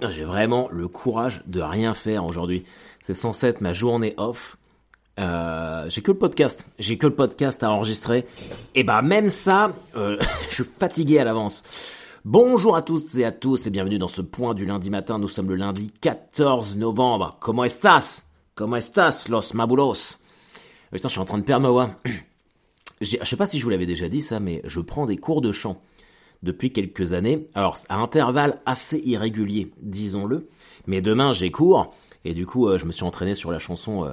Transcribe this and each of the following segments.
J'ai vraiment le courage de rien faire aujourd'hui. C'est censé être ma journée off. Euh, j'ai que le podcast. J'ai que le podcast à enregistrer. Et bah même ça, euh, je suis fatigué à l'avance. Bonjour à tous et à tous et bienvenue dans ce point du lundi matin. Nous sommes le lundi 14 novembre. Comment estás? Comment estás, los mabulos? Putain, je suis en train de perdre ma voix. Je sais pas si je vous l'avais déjà dit ça, mais je prends des cours de chant depuis quelques années. Alors, à intervalles assez irréguliers, disons-le. Mais demain, j'ai cours. Et du coup, euh, je me suis entraîné sur la chanson euh,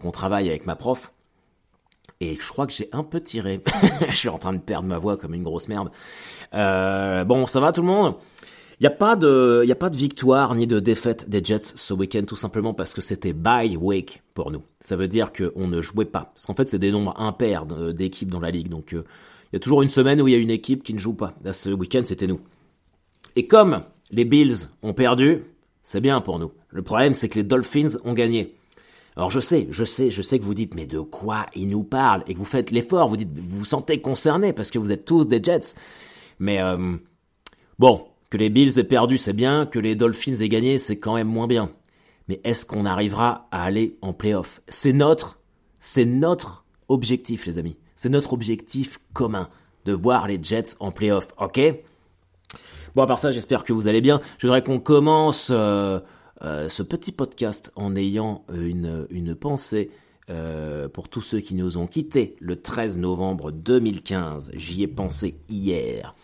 qu'on travaille avec ma prof. Et je crois que j'ai un peu tiré. je suis en train de perdre ma voix comme une grosse merde. Euh, bon, ça va tout le monde? Il n'y a pas de, a pas de victoire ni de défaite des Jets ce week-end, tout simplement parce que c'était bye week pour nous. Ça veut dire qu'on ne jouait pas. Parce qu'en fait, c'est des nombres impairs d'équipes dans la ligue. Donc, il y a toujours une semaine où il y a une équipe qui ne joue pas. Là, ce week-end, c'était nous. Et comme les Bills ont perdu, c'est bien pour nous. Le problème, c'est que les Dolphins ont gagné. Alors je sais, je sais, je sais que vous dites, mais de quoi ils nous parlent? Et que vous faites l'effort, vous dites, vous vous sentez concerné parce que vous êtes tous des Jets. Mais euh, bon, que les Bills aient perdu, c'est bien. Que les Dolphins aient gagné, c'est quand même moins bien. Mais est-ce qu'on arrivera à aller en playoff? C'est notre, c'est notre objectif, les amis. C'est notre objectif commun de voir les Jets en playoff, ok? Bon, à part ça, j'espère que vous allez bien. Je voudrais qu'on commence euh, euh, ce petit podcast en ayant une, une pensée euh, pour tous ceux qui nous ont quittés le 13 novembre 2015. J'y ai pensé hier.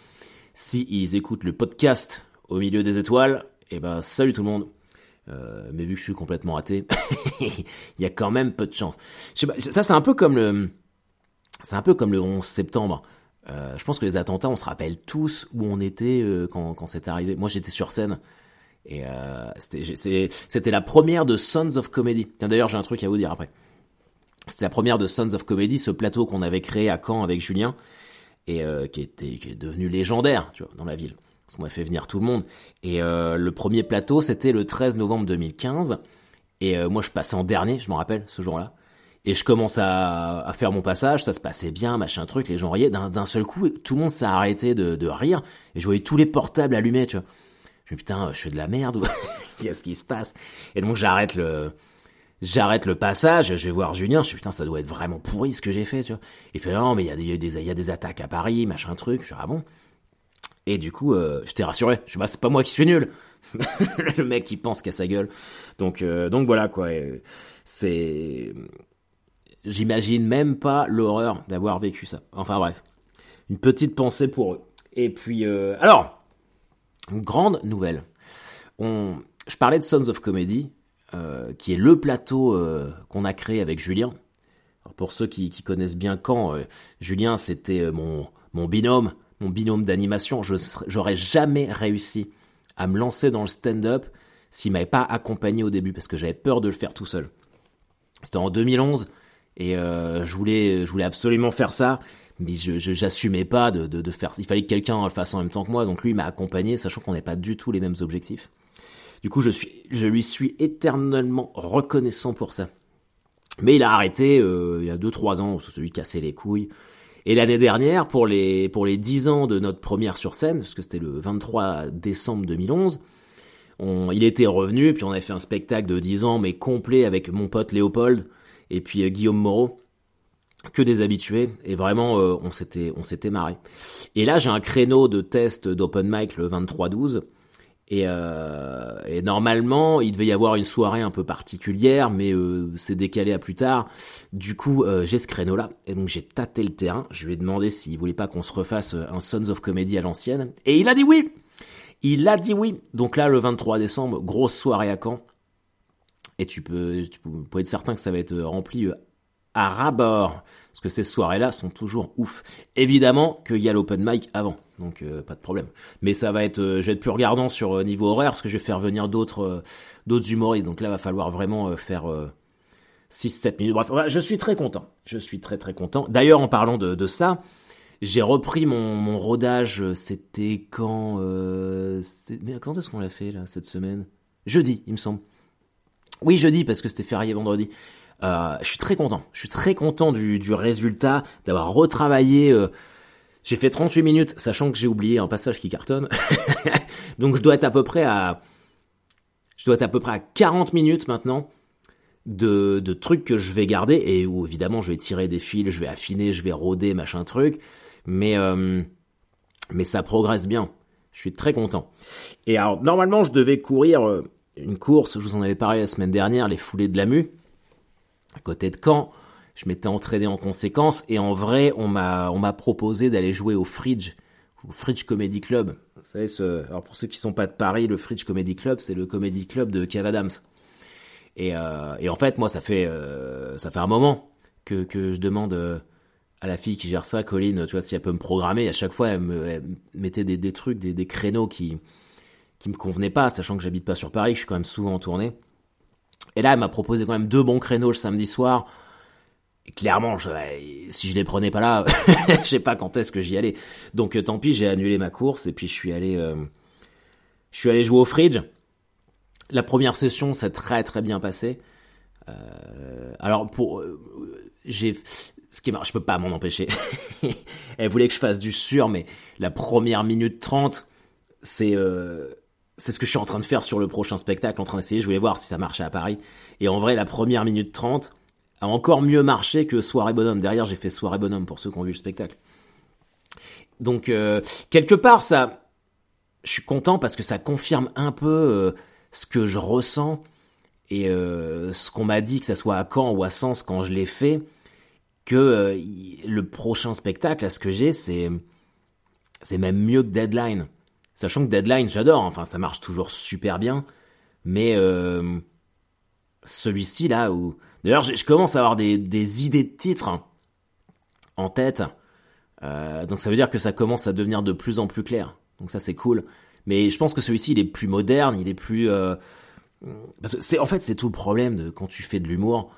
Si ils écoutent le podcast au milieu des étoiles, eh ben salut tout le monde. mais vu que je suis complètement raté, il y a quand même peu de chance. ça c'est un peu comme le c'est un peu comme le 11 septembre. Euh, je pense que les attentats, on se rappelle tous où on était euh, quand, c'est arrivé. Moi, j'étais sur scène. Et euh, c'était la première de Sons of Comedy. Tiens, d'ailleurs, j'ai un truc à vous dire après. C'était la première de Sons of Comedy, ce plateau qu'on avait créé à Caen avec Julien et qui, était, est devenu légendaire dans la ville. Parce qu'on a fait venir tout le monde. Et le premier plateau, c'était le 13 novembre 2015. Et moi, je passais en dernier, je m'en rappelle, ce jour-là. Et je commence à, à, faire mon passage, ça se passait bien, machin truc, les gens riaient. D'un seul coup, tout le monde s'est arrêté de, de, rire, et je voyais tous les portables allumés, tu vois. Je me dis, putain, je fais de la merde, qu'est-ce qui se passe? Et donc j'arrête le... J'arrête le passage, je vais voir Julien, je dis putain ça doit être vraiment pourri ce que j'ai fait, tu vois. Il fait non mais il y a des, il y a des attaques à Paris, machin truc, je dis ah bon? Et du coup, euh, je t'ai rassuré, je dis bah c'est pas moi qui suis nul. le mec qui pense qu'à sa gueule. Donc euh, donc voilà quoi. C'est J'imagine même pas l'horreur d'avoir vécu ça. Enfin bref, une petite pensée pour eux. Et puis, euh, alors, une grande nouvelle. On, je parlais de Sons of Comedy, euh, qui est le plateau euh, qu'on a créé avec Julien. Alors pour ceux qui, connaissent bien quand, euh, Julien c'était mon, mon binôme, mon binôme d'animation. Je j'aurais jamais réussi à me lancer dans le stand-up s'il m'avait pas accompagné au début parce que j'avais peur de le faire tout seul. C'était en 2011. Et euh, je voulais, je voulais absolument faire ça, mais je, j'assumais pas de, de, de, faire. Il fallait que quelqu'un le fasse en même temps que moi, donc lui m'a accompagné, sachant qu'on n'est pas du tout les mêmes objectifs. Du coup, je suis, je lui suis éternellement reconnaissant pour ça. Mais il a arrêté euh, il y a 2-3 ans, celui cassait les couilles. Et l'année dernière, pour les pour les 10 ans de notre première sur scène, parce que c'était le 23 décembre 2011, on, il était revenu, puis on avait fait un spectacle de 10 ans, mais complet avec mon pote Léopold, et puis euh, Guillaume Moreau que des habitués et vraiment euh, on s'était on s'était marré. Et là j'ai un créneau de test d'open mic le 23 12 et, euh, et, normalement il devait y avoir une soirée un peu particulière mais c'est décalé à plus tard. Du coup j'ai ce créneau là et donc j'ai tâté le terrain. Je lui ai demandé s'il voulait pas qu'on se refasse un Sons of Comedy à l'ancienne et il a dit oui. Il a dit oui. Donc là le 23 décembre grosse soirée à Caen et tu peux, tu peux être certain que ça va être rempli euh, à rabord. Parce que ces soirées-là sont toujours ouf. Évidemment qu'il y a l'open mic avant, donc euh, pas de problème. Mais ça va être, euh, je vais être plus regardant sur niveau horaire parce que je vais faire venir d'autres, d'autres humoristes. Donc là, va falloir vraiment faire 6-7 minutes. Bref, je suis très content. Je suis très très content. D'ailleurs, en parlant de, de ça, j'ai repris mon, mon rodage. C'était quand Mais quand est-ce qu'on l'a fait là cette semaine? Jeudi, il me semble. Oui, jeudi, parce que c'était férié vendredi. Euh, je suis très content. Je suis très content du, du résultat, d'avoir retravaillé. Euh, j'ai fait 38 minutes, sachant que j'ai oublié un passage qui cartonne. Donc je dois être à peu près à Je dois être à peu près à 40 minutes maintenant de, de trucs que je vais garder et où évidemment je vais tirer des fils, je vais affiner, je vais roder, machin truc. Mais, euh, mais ça progresse bien. Je suis très content. Et alors, normalement, je devais courir euh, une course, je vous en avais parlé la semaine dernière, les foulées de la Mu, à côté de Caen. Je m'étais entraîné en conséquence et en vrai, on m'a on m'a proposé d'aller jouer au Fridge, au Fridge Comedy Club. Vous savez, ce, alors pour ceux qui sont pas de Paris, le Fridge Comedy Club, c'est le comedy club de Kev Adams. Et, euh, et en fait, moi, ça fait euh, ça fait un moment que je demande euh, à la fille qui gère ça, Colline, tu vois, si elle peut me programmer. À chaque fois, elle me mettait des, des trucs, des, des créneaux qui qui me convenaient pas, sachant que j'habite pas sur Paris, que je suis quand même souvent en tournée. Et là, elle m'a proposé quand même deux bons créneaux le samedi soir clairement, si je les prenais pas là, je sais pas quand est-ce que j'y allais. Donc euh, tant pis, j'ai annulé ma course et puis je suis allé, euh, je suis allé jouer au fridge. La première session s'est très très bien passée. Euh, alors pour, j'ai, ce qui est je peux pas m'en empêcher. Elle voulait que je fasse du sur, mais la première minute 30, c'est c'est ce que je suis en train de faire sur le prochain spectacle, en train d'essayer. Je voulais voir si ça marchait à Paris. Et en vrai, la première minute 30, a encore mieux marché que Soirée Bonhomme. Derrière, j'ai fait Soirée Bonhomme pour ceux qui ont vu le spectacle. Donc, euh, quelque part, ça, je suis content parce que ça confirme un peu euh, ce que je ressens et euh, ce qu'on m'a dit, que ça soit à Caen ou à Sens quand je l'ai fait, que le prochain spectacle, à ce que j'ai, c'est c'est même mieux que Deadline. Sachant que Deadline, j'adore, enfin ça marche toujours super bien, mais celui-ci là où D'ailleurs, je, commence à avoir des, idées de titres hein, en tête. Euh, donc ça veut dire que ça commence à devenir de plus en plus clair. Donc ça c'est cool. Mais je pense que celui-ci il est plus moderne, il est plus euh, c'est en fait c'est tout le problème de quand tu fais de l'humour.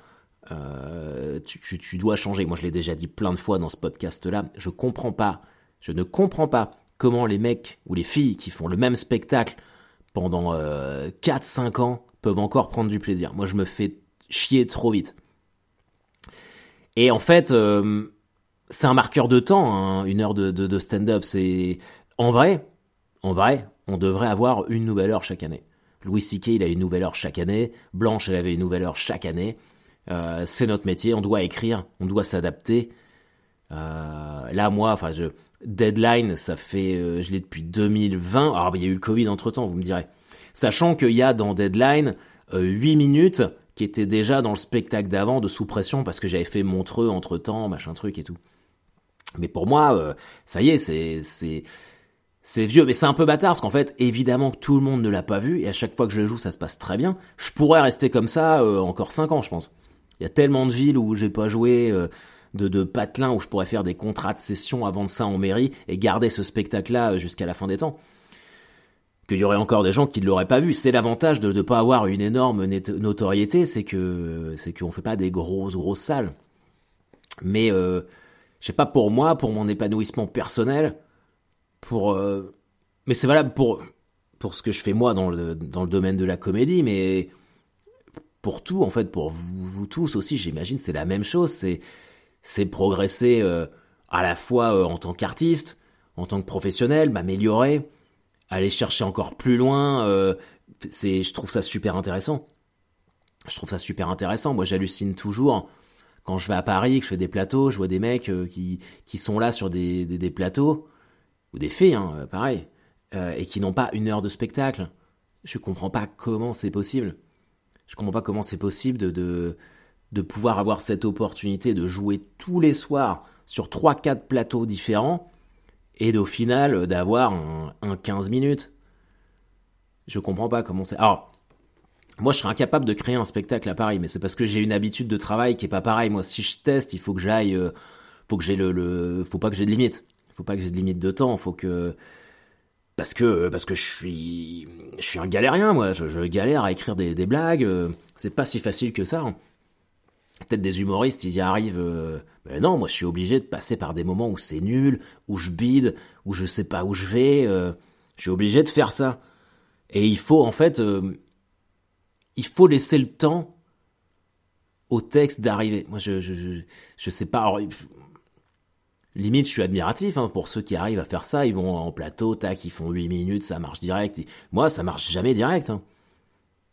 Euh, tu, tu, tu, dois changer. Moi je l'ai déjà dit plein de fois dans ce podcast-là. Je comprends pas, je ne comprends pas comment les mecs ou les filles qui font le même spectacle pendant 4-5 ans peuvent encore prendre du plaisir. Moi je me fais chier trop vite. Et en fait, euh, c'est un marqueur de temps, hein, une heure de, stand-up. C'est en vrai, en vrai, on devrait avoir une nouvelle heure chaque année. Louis C.K. il a une nouvelle heure chaque année. Blanche, elle avait une nouvelle heure chaque année. Euh, c'est notre métier, on doit écrire, on doit s'adapter. Euh, là, moi, enfin, je, Deadline, ça fait, je l'ai depuis 2020. Alors, il y a eu le Covid entre temps, vous me direz. Sachant qu'il y a dans Deadline 8 minutes qui était déjà dans le spectacle d'avant de sous pression parce que j'avais fait Montreux entre temps, machin truc et tout. Mais pour moi, euh, ça y est, c'est c'est c'est vieux, mais c'est un peu bâtard parce qu'en fait, évidemment que tout le monde ne l'a pas vu et à chaque fois que je le joue, ça se passe très bien. Je pourrais rester comme ça euh, encore 5 ans, je pense. Il y a tellement de villes où j'ai pas joué. Euh, de, de patelin où je pourrais faire des contrats de session avant de ça en mairie et garder ce spectacle-là jusqu'à la fin des temps qu'il y aurait encore des gens qui ne l'auraient pas vu. C'est l'avantage de ne pas avoir une énorme notoriété, c'est que c'est qu'on fait pas des grosses grosses salles. Mais euh, je sais pas pour moi, pour mon épanouissement personnel, pour euh, mais c'est valable pour pour ce que je fais moi dans le dans le domaine de la comédie, mais pour tout en fait, pour vous, vous tous aussi, j'imagine c'est la même chose. C'est c'est progresser euh, à la fois euh, en tant qu'artiste, en tant que professionnel, m'améliorer aller chercher encore plus loin. Euh, c'est, je trouve ça super intéressant. Je trouve ça super intéressant. Moi, j'hallucine toujours quand je vais à Paris, que je fais des plateaux, je vois des mecs euh, qui qui sont là sur des des, plateaux ou des filles, hein, euh, pareil, euh, et qui n'ont pas une heure de spectacle. Je comprends pas comment c'est possible. Je comprends pas comment c'est possible de, de de pouvoir avoir cette opportunité de jouer tous les soirs sur trois quatre plateaux différents et au final d'avoir un, 15 minutes. Je comprends pas comment c'est. Alors, moi, je serais incapable de créer un spectacle à Paris, mais c'est parce que j'ai une habitude de travail qui est pas pareille. Moi, si je teste, il faut que j'aille, euh, faut que j'ai le, le, faut pas que j'ai de limite. Faut pas que j'ai de limite de temps. Faut que, parce que, parce que je suis, je suis un galérien, moi. Je, galère à écrire des, des blagues. C'est pas si facile que ça. Peut-être des humoristes, ils y arrivent. Euh, non, moi je suis obligé de passer par des moments où c'est nul, où je bide, où je sais pas où je vais. Euh, je suis obligé de faire ça. Et il faut en fait, euh, il faut laisser le temps au texte d'arriver. Moi, je, je, je, sais pas. Limite, je suis admiratif hein, pour ceux qui arrivent à faire ça. Ils vont en plateau, tac, ils font 8 minutes, ça marche direct. Moi, ça marche jamais direct. Hein.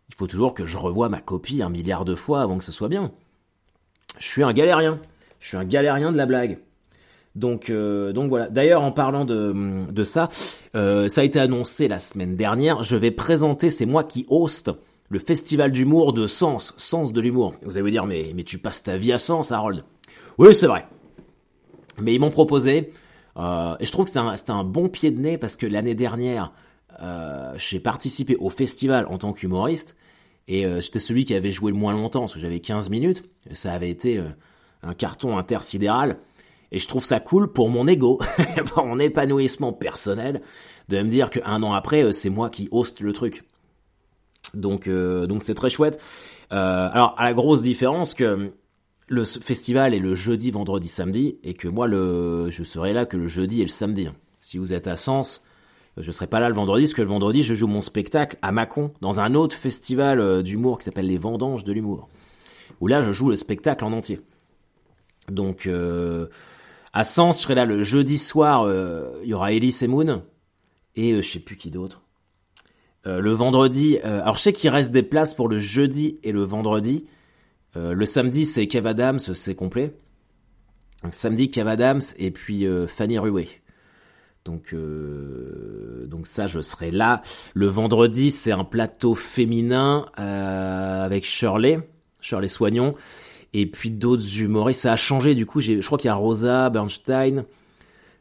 Il faut toujours que je revoie ma copie un milliard de fois avant que ce soit bien. Je suis un galérien. Je suis un galérien de la blague. Donc, euh, donc voilà. D'ailleurs, en parlant de, ça, euh, ça a été annoncé la semaine dernière. Je vais présenter, c'est moi qui host le festival d'humour de Sens, Sens de l'humour. Vous allez vous dire, mais, tu passes ta vie à Sens, Harold. Oui, c'est vrai. Mais ils m'ont proposé, euh, et je trouve que c'est un, bon pied de nez parce que l'année dernière, j'ai participé au festival en tant qu'humoriste, et euh, j'étais celui qui avait joué le moins longtemps, parce que j'avais 15 minutes, ça avait été euh, un carton intersidéral, et je trouve ça cool pour mon ego, pour mon épanouissement personnel, de me dire qu'un an après, euh, c'est moi qui hoste le truc. Donc euh, donc c'est très chouette. Alors à la grosse différence que le festival est le jeudi, vendredi, samedi, et que moi le je serai là que le jeudi et le samedi. Si vous êtes à Sens, je serai pas là le vendredi, parce que le vendredi je joue mon spectacle à Mâcon dans un autre festival euh, d'humour qui s'appelle les Vendanges de l'humour. Où là je joue le spectacle en entier. Donc euh, à Sens, je serai là le jeudi soir. euh, Il y aura Elise et Moon et euh, je sais plus qui d'autre. Le vendredi, alors je sais qu'il reste des places pour le jeudi et le vendredi. Le samedi, c'est Kev Adams, c'est complet. Donc, samedi, Kev Adams et puis Fanny Rué. Donc, euh, donc ça, je serai là. Le vendredi, c'est un plateau féminin euh, avec Shirley, Shirley Soignon, et puis d'autres humoristes. Ça a changé, du coup, je crois qu'il y a Rosa, Bernstein.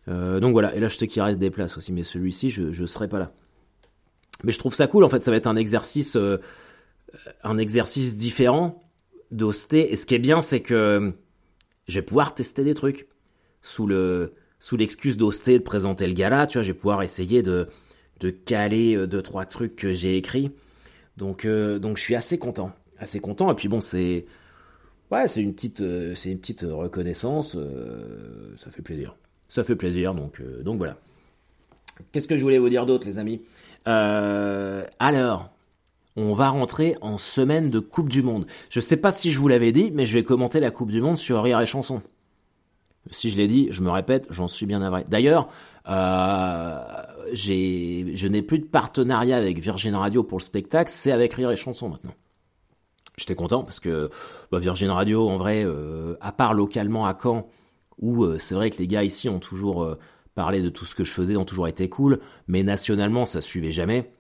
Euh, donc voilà, et là, je sais qu'il reste des places aussi, mais celui-ci, je, je serai pas là. Mais je trouve ça cool, en fait, ça va être un exercice, un exercice différent d'hoster. Et ce qui est bien, c'est que je vais pouvoir tester des trucs sous le sous l'excuse d'hoster, de présenter le gala. Tu vois, je vais pouvoir essayer de de caler euh, deux trois trucs que j'ai écrits. Donc euh, donc je suis assez content, assez content. Et puis bon, c'est ouais, c'est une petite euh, c'est une petite reconnaissance. ça fait plaisir, ça fait plaisir. Donc donc voilà. Qu'est-ce que je voulais vous dire d'autre, les amis? Alors, on va rentrer en semaine de Coupe du Monde. Je sais pas si je vous l'avais dit, mais je vais commenter la Coupe du Monde sur Rire et Chanson. Si je l'ai dit, je me répète, j'en suis bien navré. D'ailleurs, euh, je n'ai plus de partenariat avec Virgin Radio pour le spectacle, c'est avec Rire et Chanson maintenant. J'étais content parce que bah, Virgin Radio, en vrai, euh, à part localement à Caen, où euh, c'est vrai que les gars ici ont toujours euh, parlé de tout ce que je faisais, ont toujours été cool, mais nationalement, ça suivait jamais.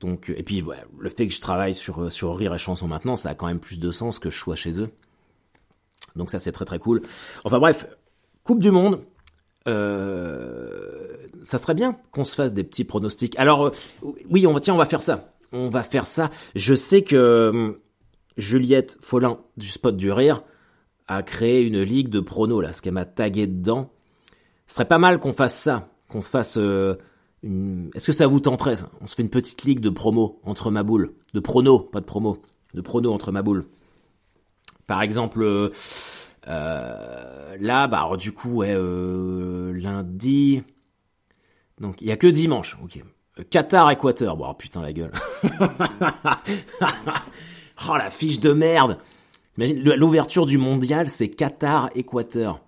Donc, et puis ouais, le fait que je travaille sur, euh, sur Rire et Chanson maintenant, ça a quand même plus de sens que je sois chez eux. Donc ça, c'est très très cool. Enfin bref, Coupe du Monde. Euh, ça serait bien qu'on se fasse des petits pronostics. Alors euh, oui, on tiens, on va faire ça. On va faire ça. Je sais que hum, Juliette Follin du Spot du Rire a créé une ligue de pronos là, ce qu'elle m'a tagué dedans. Ce serait pas mal qu'on fasse ça, qu'on fasse. euh, une- Est-ce que ça vous tenterait ça? On se fait une petite ligue de promo entre ma boule, de pronos, pas de promo, de pronos entre ma boule. Par exemple, là, bah du coup, ouais, euh, lundi. Donc il y a que dimanche, ok. Euh, Qatar Équateur, bon oh, putain la gueule. oh la fiche de merde. Imagine l'ouverture du mondial, c'est Qatar Équateur.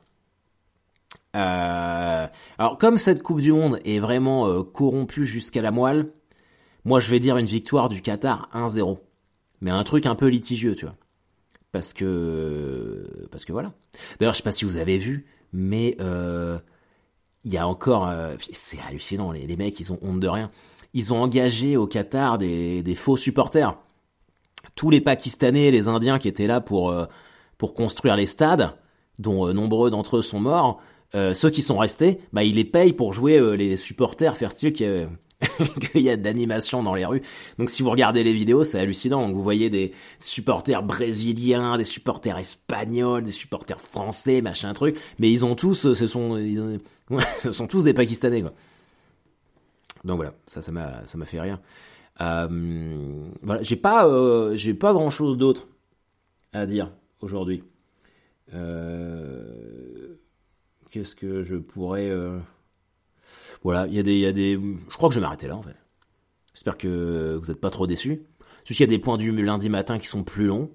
Euh, alors comme cette Coupe du Monde est vraiment euh, corrompue jusqu'à la moelle, moi je vais dire une victoire du Qatar 1-0. Mais un truc un peu litigieux, tu vois. Parce que parce que voilà. D'ailleurs, je sais pas si vous avez vu, mais euh, il y a encore, euh, c'est hallucinant, les, les mecs, ils ont honte de rien. Ils ont engagé au Qatar des, des faux supporters. Tous les Pakistanais, les Indiens qui étaient là pour euh, pour construire les stades, dont nombreux d'entre eux sont morts, ceux qui sont restés, bah ils les payent pour jouer les supporters, faire style a- qu'il y a d'animation dans les rues. Donc si vous regardez les vidéos, c'est hallucinant. Donc, vous voyez des supporters brésiliens, des supporters espagnols, des supporters français, machin truc. Mais ils ont tous, euh, ce sont, ce sont tous des Pakistanais quoi. Donc voilà, ça, ça m'a, ça m'a fait rire. Euh, voilà, j'ai pas, euh, j'ai pas grand chose d'autre à dire aujourd'hui. Qu'est-ce que je pourrais, voilà, il y a des, il y a des, je crois que je vais m'arrêter là en fait. J'espère que vous n'êtes pas trop déçus. Parce qu'il y a des points du lundi matin qui sont plus longs.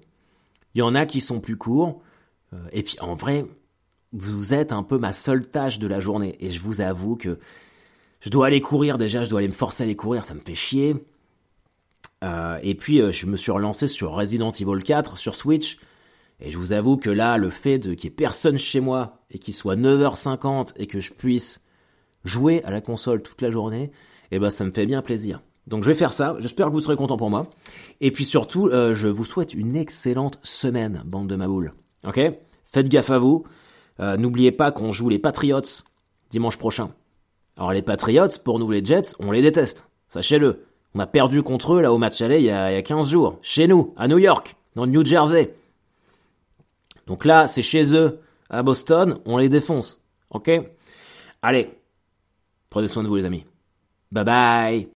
Il y en a qui sont plus courts. Euh, et puis en vrai, vous êtes un peu ma seule tâche de la journée. Et je vous avoue que je dois aller courir déjà, je dois aller me forcer à aller courir, ça me fait chier. Euh, et puis euh, je me suis relancé sur Resident Evil 4 sur Switch. Et je vous avoue que là, le fait de qu'il n'y ait personne chez moi et qu'il soit 9h50 et que je puisse jouer à la console toute la journée, eh ben ça me fait bien plaisir. Donc je vais faire ça, j'espère que vous serez content pour moi. Et puis surtout, euh, je vous souhaite une excellente semaine, bande de maboules. Ok? Faites gaffe à vous. N'oubliez pas qu'on joue les Patriots dimanche prochain. Alors les Patriots, pour nous les Jets, on les déteste. Sachez-le. On a perdu contre eux là au match aller il y, a, il y a 15 jours. Chez nous, à New York, dans le New Jersey. Donc là, c'est chez eux, à Boston, on les défonce. Ok? Allez, prenez soin de vous les amis. Bye bye